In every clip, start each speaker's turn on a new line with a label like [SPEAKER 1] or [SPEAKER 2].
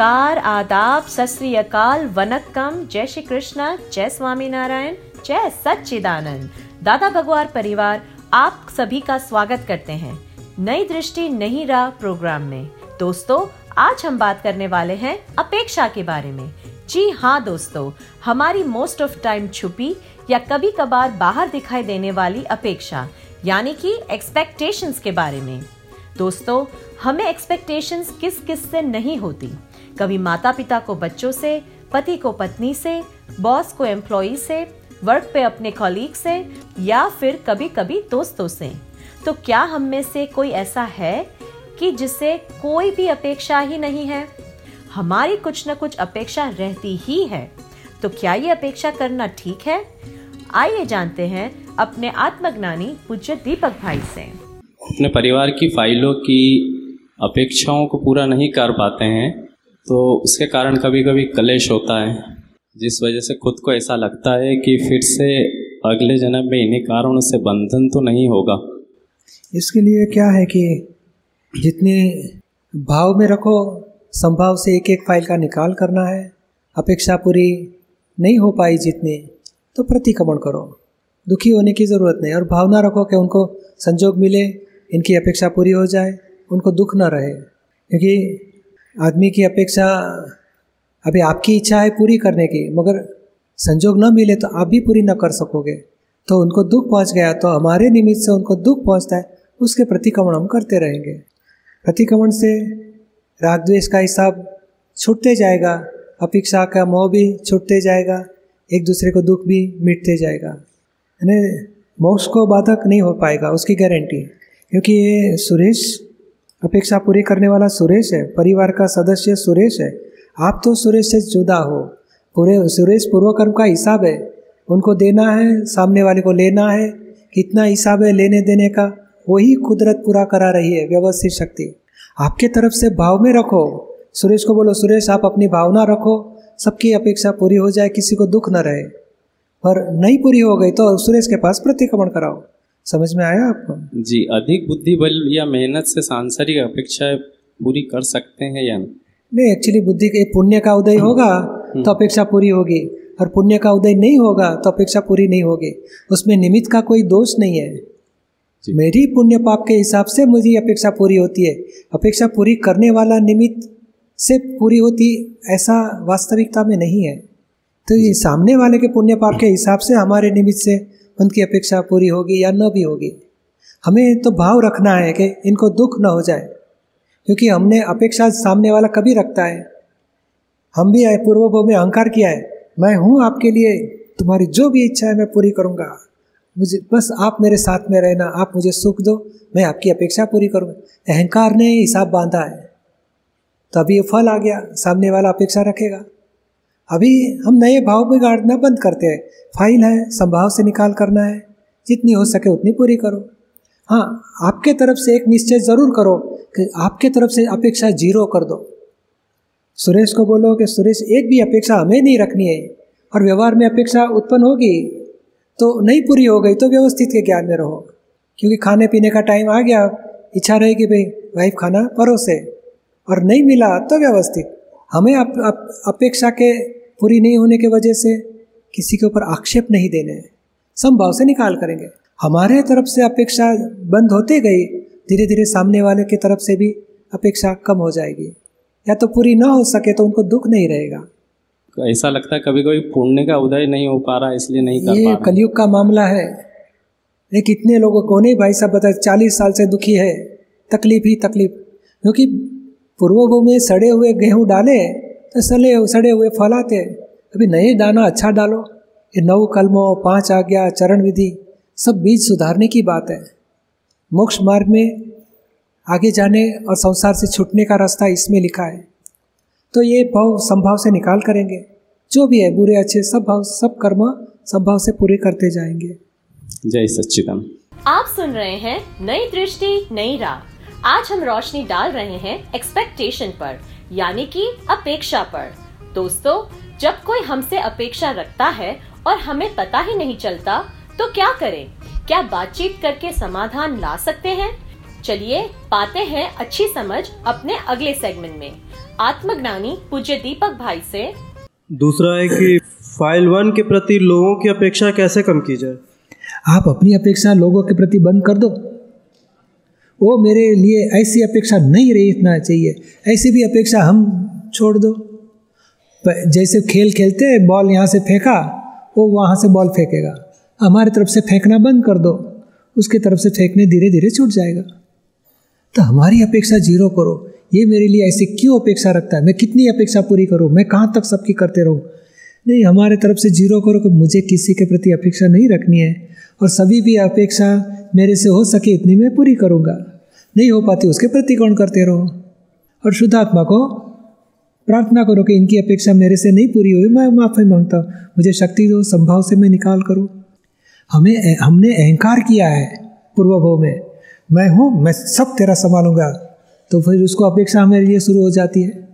[SPEAKER 1] नमस्कार, आदाब सत वनक्कम। जय श्री कृष्ण जय स्वामी नारायण जय सच्चिदानंद। दादा भगवान परिवार, आप सभी का स्वागत करते हैं नई दृष्टि नहीं रहा प्रोग्राम में। दोस्तों, आज हम बात करने वाले हैं अपेक्षा के बारे में। जी हाँ दोस्तों, हमारी मोस्ट ऑफ़ टाइम छुपी या कभी कभार बाहर दिखाई देने वाली अपेक्षा, यानी कि एक्सपेक्टेशंस के बारे में। दोस्तों, हमें एक्सपेक्टेशंस किस किस से नहीं होती। कभी माता पिता को बच्चों से, पति को पत्नी से, बॉस को एम्प्लॉय से वर्क पे अपने कॉलीग से, या फिर कभी कभी दोस्तों से। तो क्या हम में से कोई ऐसा है कि जिससे कोई भी अपेक्षा ही नहीं है? हमारी कुछ न कुछ अपेक्षा रहती ही है। तो क्या ये अपेक्षा करना ठीक है? आइए जानते हैं अपने आत्मज्ञानी पूज्य दीपक भाई से।
[SPEAKER 2] अपने परिवार की फाइलों की अपेक्षाओं को पूरा नहीं कर पाते हैं तो उसके कारण कभी कभी कलेश होता है, जिस वजह से खुद को ऐसा लगता है कि फिर से अगले जन्म में इन्हीं कारणों से बंधन तो नहीं होगा।
[SPEAKER 3] इसके लिए क्या है कि जितने भाव में रखो, संभाव से एक एक फ़ाइल का निकाल करना है, अपेक्षा पूरी नहीं हो पाई जितनी तो प्रतिक्रमण करो। दुखी होने की ज़रूरत नहीं, और भावना रखो कि उनको संजोग मिले, इनकी अपेक्षा पूरी हो जाए, उनको दुख न रहे, क्योंकि आदमी की अपेक्षा अभी आपकी इच्छा है पूरी करने की, मगर संजोग न मिले तो आप भी पूरी न कर सकोगे। तो उनको दुख पहुँच गया तो हमारे निमित्त से उनको दुख पहुँचता है, उसके प्रतिक्रमण हम करते रहेंगे। प्रतिक्रमण से राग द्वेष का हिसाब छूटते जाएगा, अपेक्षा का मोह भी छूटते जाएगा, एक दूसरे को दुख भी मिटते जाएगा। यानी मोक्ष को बाधक नहीं हो पाएगा, उसकी गारंटी क्योंकि ये सुरेश अपेक्षा पूरी करने वाला सुरेश है, परिवार का सदस्य सुरेश है। आप तो सुरेश से जुदा हो। पूरे सुरेश पूर्व कर्म का हिसाब है। उनको देना है, सामने वाले को लेना है। कितना हिसाब है लेने देने का? वही कुदरत पूरा करा रही है, व्यवस्थित शक्ति। आपके तरफ़ से भाव में रखो। सुरेश को बोलो, सुरेश, आप अपनी भावना रखो। सबकी अपेक्षा पूरी हो जाए, किसी को दुख न रहे। पर नहीं पूरी हो गई तो सुरेश के पास प्रतिक्रमण कराओ। समझ में आया आपको?
[SPEAKER 2] जी अधिक बुद्धि बल या मेहनत से सांसारिक अपेक्षा पूरी कर सकते हैं या
[SPEAKER 3] नहीं? एक्चुअली बुद्धि के पुण्य का उदय होगा हम्म। तो अपेक्षा पूरी होगी। और पुण्य का उदय नहीं होगा तो अपेक्षा पूरी नहीं होगी। उसमें निमित्त का कोई दोष नहीं है। मेरी पुण्य पाप के हिसाब से मुझे अपेक्षा पूरी होती है। अपेक्षा पूरी करने वाला निमित्त से पूरी होती ऐसा वास्तविकता में नहीं है। तो ये सामने वाले के पुण्य पाप के हिसाब से हमारे निमित्त से उनकी अपेक्षा पूरी होगी या न भी होगी। हमें तो भाव रखना है कि इनको दुख न हो जाए, क्योंकि हमने अपेक्षा सामने वाला कभी रखता है। हम भी आए पूर्व में अहंकार किया है। मैं हूँ आपके लिए, तुम्हारी जो भी इच्छा है मैं पूरी करूँगा। मुझे, बस आप मेरे साथ में रहना, आप मुझे सुख दो, मैं आपकी अपेक्षा पूरी करूँगा। अहंकार ने हिसाब बांधा है। तो अभी ये फल आ गया, सामने वाला अपेक्षा रखेगा। अभी हम नए भाव बिगाड़ना बंद करते हैं। फ़ाइल है संभाव से निकाल करना है। जितनी हो सके उतनी पूरी करो। हाँ आपके तरफ़ से एक निश्चय ज़रूर करो कि आपके तरफ़ से अपेक्षा ज़ीरो कर दो। सुरेश को बोलो कि सुरेश एक भी अपेक्षा हमें नहीं रखनी है। और व्यवहार में अपेक्षा उत्पन्न होगी तो नहीं पूरी हो गई तो व्यवस्थित के ज्ञान में रहो। क्योंकि खाने पीने का टाइम आ गया। इच्छा रहेगी भाई वाइफ खाना परोसे। और नहीं मिला तो व्यवस्थित। हमें अप, अप, अपेक्षा के पूरी नहीं होने की वजह से किसी के ऊपर आक्षेप नहीं देने संभाव से निकाल करेंगे। हमारे तरफ़ से अपेक्षा बंद होते गई धीरे धीरे सामने वाले की तरफ़ से भी अपेक्षा कम हो जाएगी। या तो पूरी ना हो सके तो उनको दुख नहीं रहेगा।
[SPEAKER 2] ऐसा लगता है कभी कभी पुण्य का उदय नहीं हो पा रहा इसलिए नहीं कर
[SPEAKER 3] ये कलयुग का मामला है। ये कितने लोगों को नहीं भाई साहब बताए चालीस साल से दुखी है। तकलीफ़ ही तकलीफ़। क्योंकि पूर्व में सड़े हुए गेहूँ डाले तो सड़े सड़े हुए फल आते अभी नए दाना अच्छा डालो। ये नौ कलमों पाँच आज्ञा चरण विधि सब बीज सुधारने की बात है। मोक्ष मार्ग में आगे जाने और संसार से छूटने का रास्ता इसमें लिखा है। तो ये भाव संभाव से निकाल करेंगे। जो भी है बुरे अच्छे सब भाव सब कर्म संभाव से पूरे करते जाएँगे।
[SPEAKER 2] जय सच्चिदम
[SPEAKER 1] आप सुन रहे हैं नई दृष्टि नई राह। आज हम रोशनी डाल रहे हैं एक्सपेक्टेशन पर। यानी कि अपेक्षा पर। दोस्तों जब कोई हमसे अपेक्षा रखता है और हमें पता ही नहीं चलता तो क्या करें? क्या बातचीत करके समाधान ला सकते हैं? चलिए पाते हैं अच्छी समझ अपने अगले सेगमेंट में। आत्मज्ञानी पूज्य दीपक भाई से।
[SPEAKER 4] दूसरा है कि फ़ाइल वन के प्रति लोगों की अपेक्षा कैसे कम की जाए?
[SPEAKER 3] आप अपनी अपेक्षा लोगों के प्रति बंद कर दो। वो मेरे लिए ऐसी अपेक्षा नहीं रहना चाहिए। ऐसी भी अपेक्षा हम छोड़ दो। जैसे खेल खेलते बॉल यहाँ से फेंका, वो वहाँ से बॉल फेंकेगा। हमारी तरफ़ से फेंकना बंद कर दो। उसकी तरफ़ से फेंकने धीरे धीरे छूट जाएगा। तो हमारी अपेक्षा ज़ीरो करो। ये मेरे लिए ऐसे क्यों अपेक्षा रखता है? मैं कितनी अपेक्षा पूरी करूँ? मैं कहाँ तक सबकी करते रहूँ? नहीं, हमारे तरफ़ से ज़ीरो करो कि मुझे किसी के प्रति अपेक्षा नहीं रखनी है। और सभी भी अपेक्षा मेरे से हो सके इतनी मैं पूरी करूँगा। नहीं हो पाती, उसके प्रति कौन करते रहो? और शुद्धात्मा को प्रार्थना करो कि इनकी अपेक्षा मेरे से नहीं पूरी हुई, मैं माफ़ी माँगता हूँ। मुझे शक्ति दो, संभाव से मैं निकाल करूँ। हमें हमने अहंकार किया है पूर्वभव में। मैं हूँ, मैं सब तेरा संभालूँगा। तो फिर उसको अपेक्षा हमारे लिए शुरू हो जाती है।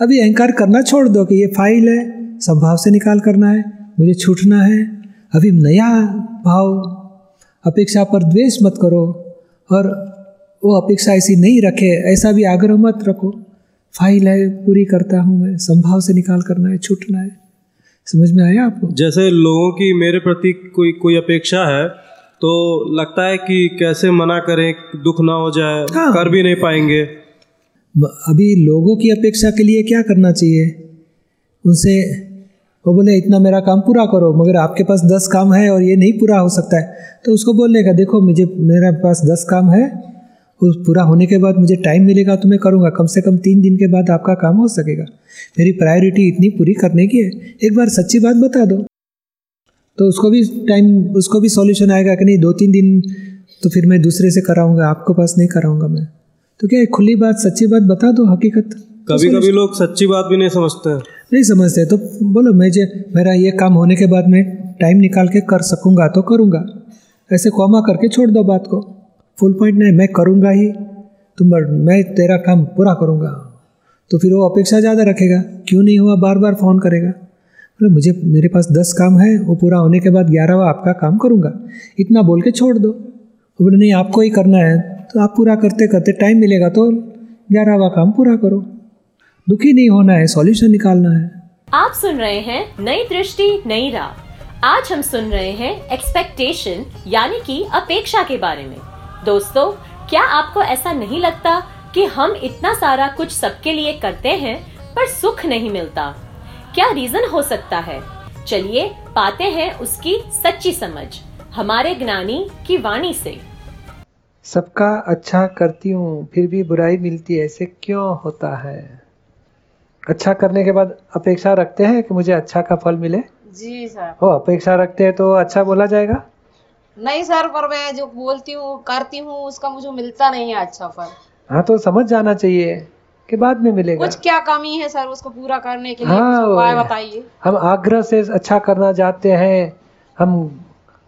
[SPEAKER 3] अभी अहंकार करना छोड़ दो कि ये फ़ाइल है, संभाव से निकाल करना है, मुझे छूटना है। अभी नया भाव, अपेक्षा पर द्वेष मत करो। और वो अपेक्षा ऐसी नहीं रखे ऐसा भी आग्रह मत रखो। फ़ाइल है पूरी करता हूँ मैं संभाव से निकाल करना है छूटना है। समझ में आया आपको?
[SPEAKER 4] जैसे लोगों की मेरे प्रति कोई कोई अपेक्षा है तो लगता है कि कैसे मना करें दुख ना हो जाए हाँ। कर भी नहीं पाएँगे।
[SPEAKER 3] अभी लोगों की अपेक्षा के लिए क्या करना चाहिए? उनसे वो बोले इतना मेरा काम पूरा करो मगर आपके पास दस काम है और ये नहीं पूरा हो सकता है। तो उसको बोलने का देखो मुझे मेरे पास दस काम है उस पूरा होने के बाद मुझे टाइम मिलेगा तो मैं करूँगा। कम से कम तीन दिन के बाद आपका काम हो सकेगा। मेरी प्रायोरिटी इतनी पूरी करने की है। एक बार सच्ची बात बता दो। तो उसको भी टाइम उसको भी सॉल्यूशन आएगा कि नहीं दो तीन दिन तो फिर मैं दूसरे से कराऊँगा। आपके पास नहीं कराऊँगा मैं। तो क्या खुली बात सच्ची बात बता दो हकीकत?
[SPEAKER 4] कभी तो कभी लोग सच्ची बात भी नहीं समझते
[SPEAKER 3] नहीं समझते तो बोलो मैं जो मेरा ये काम होने के बाद मैं टाइम निकाल के कर सकूँगा तो करूँगा। ऐसे कॉमा करके छोड़ दो बात को। फुल पॉइंट नहीं, मैं करूँगा ही। तुम मैं तेरा काम पूरा करूँगा। तो फिर वो अपेक्षा ज़्यादा रखेगा। क्यों नहीं हुआ? बार बार फ़ोन करेगा। बोले, मुझे, मेरे पास दस काम है, वो पूरा होने के बाद ग्यारहवा आपका काम करूँगा। इतना बोल के छोड़ दो। बोले, नहीं, आपको ही करना है। तो आप पूरा करते करते टाइम मिलेगा तो ग्यारहवा काम पूरा करो। दुखी नहीं होना है सॉल्यूशन निकालना है।
[SPEAKER 1] आप सुन रहे हैं नई दृष्टि, नई राह। आज हम सुन रहे हैं एक्सपेक्टेशन यानी कि अपेक्षा के बारे में। दोस्तों क्या आपको ऐसा नहीं लगता कि हम इतना सारा कुछ सबके लिए करते हैं पर सुख नहीं मिलता? क्या रीजन हो सकता है? चलिए पाते हैं उसकी सच्ची समझ हमारे ज्ञानी की वाणी से।
[SPEAKER 3] सबका अच्छा करती हूँ फिर भी बुराई मिलती है ऐसे क्यों होता है? अच्छा करने के बाद अपेक्षा रखते हैं कि मुझे अच्छा का फल मिले?
[SPEAKER 5] जी सर।
[SPEAKER 3] हो अपेक्षा रखते हैं तो अच्छा बोला जाएगा।
[SPEAKER 5] नहीं सर पर मैं जो बोलती हूँ करती हूँ उसका मुझे मिलता नहीं है अच्छा फल।
[SPEAKER 3] हाँ तो समझ जाना चाहिए कि बाद में मिलेगा।
[SPEAKER 5] कुछ क्या कमी है सर उसको पूरा करने के लिए? हाँ, उपाय बताइए।
[SPEAKER 3] हम आग्रह से अच्छा करना चाहते हैं हम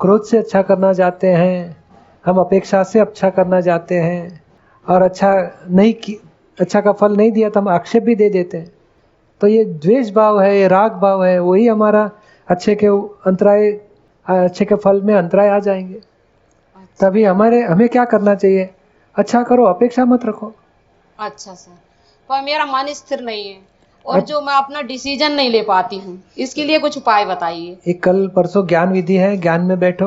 [SPEAKER 3] क्रोध से अच्छा करना चाहते हैं हम अपेक्षा से अच्छा करना चाहते हैं और अच्छा नहीं की अच्छा का फल नहीं दिया तो हम आक्षेप भी दे देते हैं। तो ये द्वेष भाव है ये राग भाव है वही हमारा अच्छे के अंतराय अच्छे के फल में अंतराय आ जाएँगे। तभी हमारे हमें क्या करना चाहिए? अच्छा करो अपेक्षा मत रखो।
[SPEAKER 5] अच्छा सर। पर मेरा मन स्थिर नहीं है और जो मैं अपना डिसीज़न नहीं ले पाती हूँ इसके लिए कुछ उपाय बताइए।
[SPEAKER 3] एक कल परसों ज्ञान विधि है ज्ञान में बैठो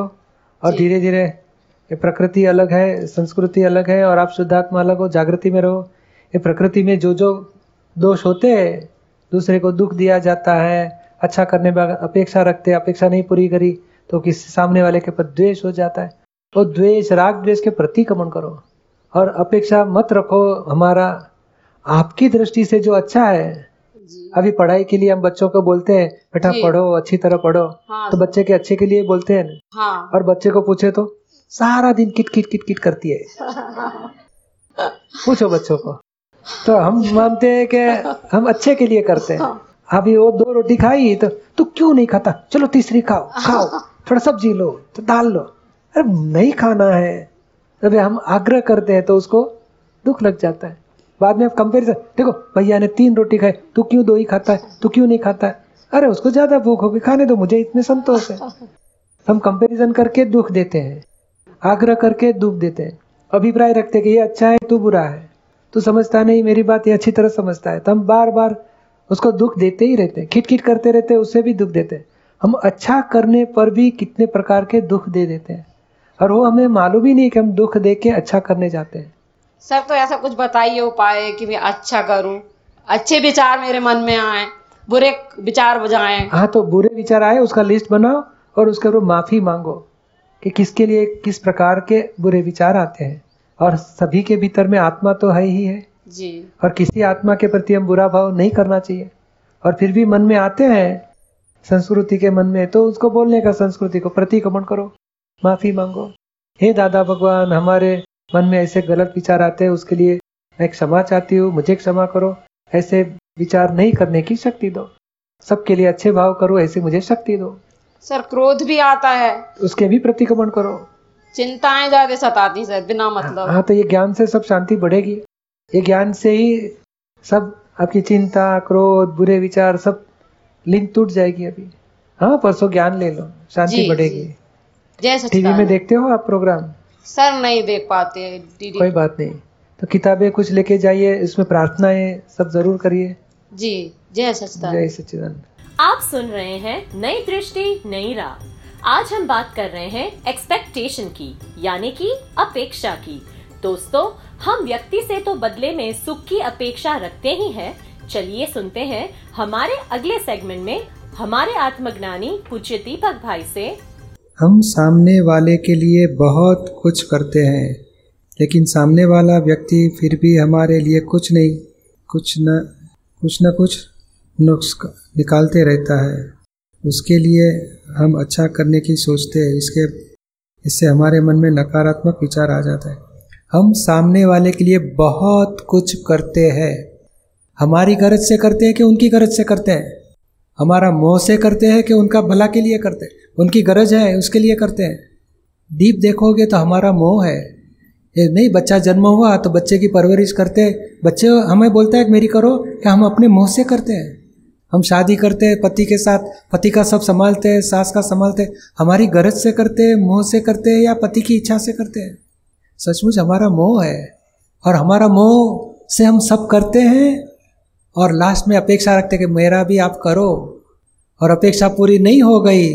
[SPEAKER 3] और धीरे धीरे ये प्रकृति अलग है संस्कृति अलग है और आप शुद्धात्मा अलग हो जागृति में रहो। ये प्रकृति में जो जो दोष होते हैं दूसरे को दुख दिया जाता है अच्छा करने में अपेक्षा रखते अपेक्षा नहीं पूरी करी तो किसी सामने वाले के प्रति द्वेष हो जाता है? तो द्वेष राग द्वेष के प्रति कमन करो और अपेक्षा मत रखो हमारा। आपकी दृष्टि से जो अच्छा है अभी पढ़ाई के लिए हम बच्चों को बोलते हैं बेटा पढ़ो अच्छी तरह पढ़ो। हाँ, तो बच्चे के अच्छे के लिए बोलते हैं हाँ, और बच्चे को पूछे तो सारा दिन किट किट किट किट करती है। पूछो बच्चों को। तो हम मानते हैं कि हम अच्छे के लिए करते हैं। हाँ। अभी वो दो रोटी खाई तो तू क्यों नहीं खाता? चलो तीसरी खाओ खाओ। थोड़ा सब्ज़ी लो तो दाल लो। अरे नहीं खाना है। अभी हम आग्रह करते हैं तो उसको दुख लग जाता है। बाद में आप कंपेरिजन देखो भैया ने तीन रोटी खाई तू क्यों दो ही खाता है? तू क्यों नहीं खाता है? अरे उसको ज़्यादा भूख होगी खाने दो मुझे इतने संतोष है। हम कंपेरिजन करके दुख देते हैं आग्रह करके दुख देते हैं। अभिप्राय रखते कि ये अच्छा है तू बुरा है। तू समझता नहीं मेरी बात ये अच्छी तरह समझता है। तो हम बार बार उसको दुख देते ही रहते खिट खिट करते रहते हैं उससे भी दुख देते हम अच्छा करने पर भी कितने प्रकार के दुख दे देते हैं। और वो हमें मालूम ही नहीं कि हम दुख दे के अच्छा करने जाते हैं।
[SPEAKER 5] सर तो ऐसा कुछ बताइए उपाय कि मैं अच्छा करूँ अच्छे विचार मेरे मन में आए बुरे विचार बजाए।
[SPEAKER 3] हाँ तो बुरे विचार आए उसका लिस्ट बनाओ और उसके ऊपर माफ़ी मांगो कि किसके लिए किस प्रकार के बुरे विचार आते हैं। और सभी के भीतर में आत्मा तो है ही है।
[SPEAKER 5] जी।
[SPEAKER 3] और किसी आत्मा के प्रति हम बुरा भाव नहीं करना चाहिए। और फिर भी मन में आते हैं संस्कृति के मन में तो उसको बोलने का संस्कृति को प्रतिक्रमण करो। माफ़ी मांगो। हे दादा भगवान हमारे मन में ऐसे गलत विचार आते हैं उसके लिए मैं क्षमा चाहती हूँ मुझे क्षमा करो। ऐसे विचार नहीं करने की शक्ति दो। सबके लिए अच्छे भाव करो ऐसे मुझे शक्ति दो।
[SPEAKER 5] सर क्रोध भी आता है।
[SPEAKER 3] उसके भी प्रतिक्रमण करो।
[SPEAKER 5] चिंताएँ ज़्यादा सताती सर बिना मतलब।
[SPEAKER 3] हाँ तो ये ज्ञान से सब शांति बढ़ेगी। ये ज्ञान से ही सब आपकी चिंता क्रोध बुरे विचार सब लिंक टूट जाएगी अभी। हाँ परसों ज्ञान ले लो शांति बढ़ेगी।
[SPEAKER 5] जय
[SPEAKER 3] टीवी में देखते हो आप प्रोग्राम?
[SPEAKER 5] सर नहीं देख पाते
[SPEAKER 3] कोई बात नहीं। तो किताबें कुछ लेके जाइए इसमें प्रार्थनाएँ सब ज़रूर करिए।
[SPEAKER 5] जी जय सच्चिदानंद।
[SPEAKER 3] जय सच्चिदानंद।
[SPEAKER 1] आप सुन रहे हैं नई दृष्टि नई राह। आज हम बात कर रहे हैं एक्सपेक्टेशन की यानी कि अपेक्षा की। दोस्तों हम व्यक्ति से तो बदले में सुख की अपेक्षा रखते ही हैं चलिए सुनते हैं हमारे अगले सेगमेंट में हमारे आत्मज्ञानी पूज्य दीपक भाई से।
[SPEAKER 3] हम सामने वाले के लिए बहुत कुछ करते हैं, लेकिन सामने वाला व्यक्ति फिर भी हमारे लिए कुछ नहीं, कुछ न कुछ न कुछ नुक्स निकालते रहता है। उसके लिए हम अच्छा करने की सोचते हैं, इसके, इससे हमारे मन में नकारात्मक विचार आ जाता है। हम सामने वाले के लिए बहुत कुछ करते हैं। हमारी गरज से करते हैं कि उनकी गरज से करते हैं। हमारा मोह से करते हैं कि उनका भला के लिए करते हैं। उनकी गरज है, उसके लिए करते हैं। डीप देखोगे तो हमारा मोह है। ये नहीं, बच्चा जन्म हुआ तो बच्चे की परवरिश करते बच्चे हमें बोलता है कि मेरी करो, कि हम अपने मोह से करते हैं। हम शादी करते हैं, पति के साथ, पति का सब संभालते हैं, सास का संभालते हैं। हमारी गरज से करते हैं, मोह से करते हैं या पति की इच्छा से करते हैं। सचमुच हमारा मोह है और हमारा मोह से हम सब करते हैं। और लास्ट में अपेक्षा रखते कि मेरा भी आप करो, और अपेक्षा पूरी नहीं हो गई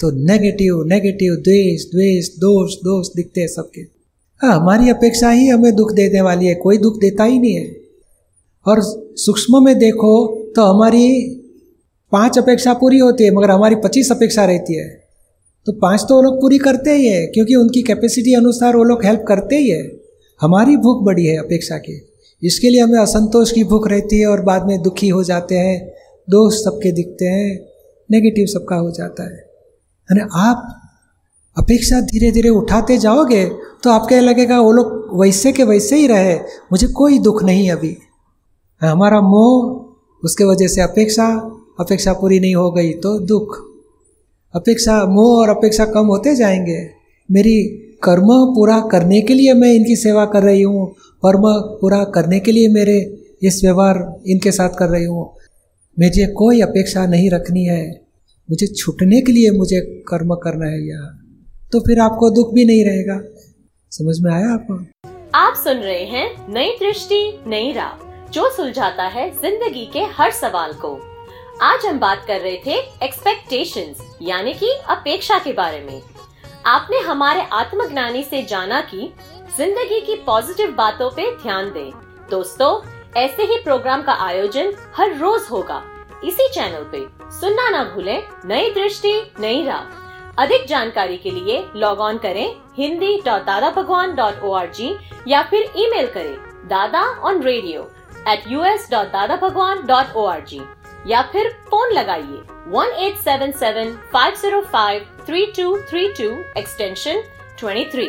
[SPEAKER 3] तो नेगेटिव नेगेटिव द्वेष द्वेष, दोष दोष दिखते हैं सबके। हाँ हमारी अपेक्षा ही हमें दुख देने वाली है, कोई दुख देता ही नहीं है। और सूक्ष्म में देखो तो हमारी पाँच अपेक्षा पूरी होती है, मगर हमारी पच्चीस अपेक्षा रहती है। तो पाँच तो वो लोग पूरी करते ही है, क्योंकि उनकी कैपेसिटी अनुसार वो लोग हेल्प करते ही है। हमारी भूख बड़ी है अपेक्षा की। इसके लिए हमें असंतोष की भूख रहती है और बाद में दुखी हो जाते हैं, दोष सबके दिखते हैं नेगेटिव सबका हो जाता है। यानी आप अपेक्षा धीरे धीरे उठाते जाओगे तो आपके लगेगा, वो लोग वैसे के वैसे ही रहे, मुझे कोई दुख नहीं अभी। हमारा मोह, उसके वजह से अपेक्षा अपेक्षा पूरी नहीं हो गई तो दुख। अपेक्षा मोह और अपेक्षा कम होते जाएँगे। मेरी कर्म पूरा करने के लिए मैं इनकी सेवा कर रही हूँ, कर्म पूरा करने के लिए मेरे इस व्यवहार इनके साथ कर रही हूँ। मुझे कोई अपेक्षा नहीं रखनी है। मुझे छूटने के लिए मुझे कर्म करना है यहाँ तो फिर आपको दुख भी नहीं रहेगा। समझ में आया आपको?
[SPEAKER 1] आप सुन रहे हैं नई दृष्टि, नई राह, जो सुलझाता है ज़िंदगी के हर सवाल को। आज हम बात कर रहे थे एक्सपेक्टेशंस यानी कि अपेक्षा के बारे में। आपने हमारे आत्मज्ञानी से जाना कि ज़िंदगी की पॉजिटिव बातों पे ध्यान दें। दोस्तों, ऐसे ही प्रोग्राम का आयोजन हर रोज होगा। इसी चैनल पे सुनना ना भूलें नई दृष्टि, नई राह। अधिक जानकारी के लिए लॉग ऑन करें Hindi dot Dada Bhagwan dot O R G या फिर ईमेल करें Dada on radio at U S dot Dada Bhagwan dot O R G या फिर फ़ोन लगाइए one eight seven seven five zero five three two three two extension twenty three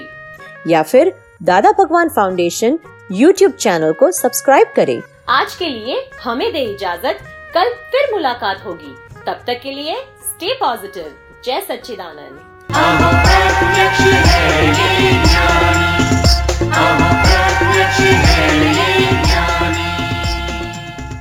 [SPEAKER 1] या फिर Dada Bhagwan Foundation YouTube channel को subscribe करें आज के लिए हमें दे इजाज़त कल फिर मुलाकात होगी तब तक के लिए स्टे पॉजिटिव जय सच्चिदानंद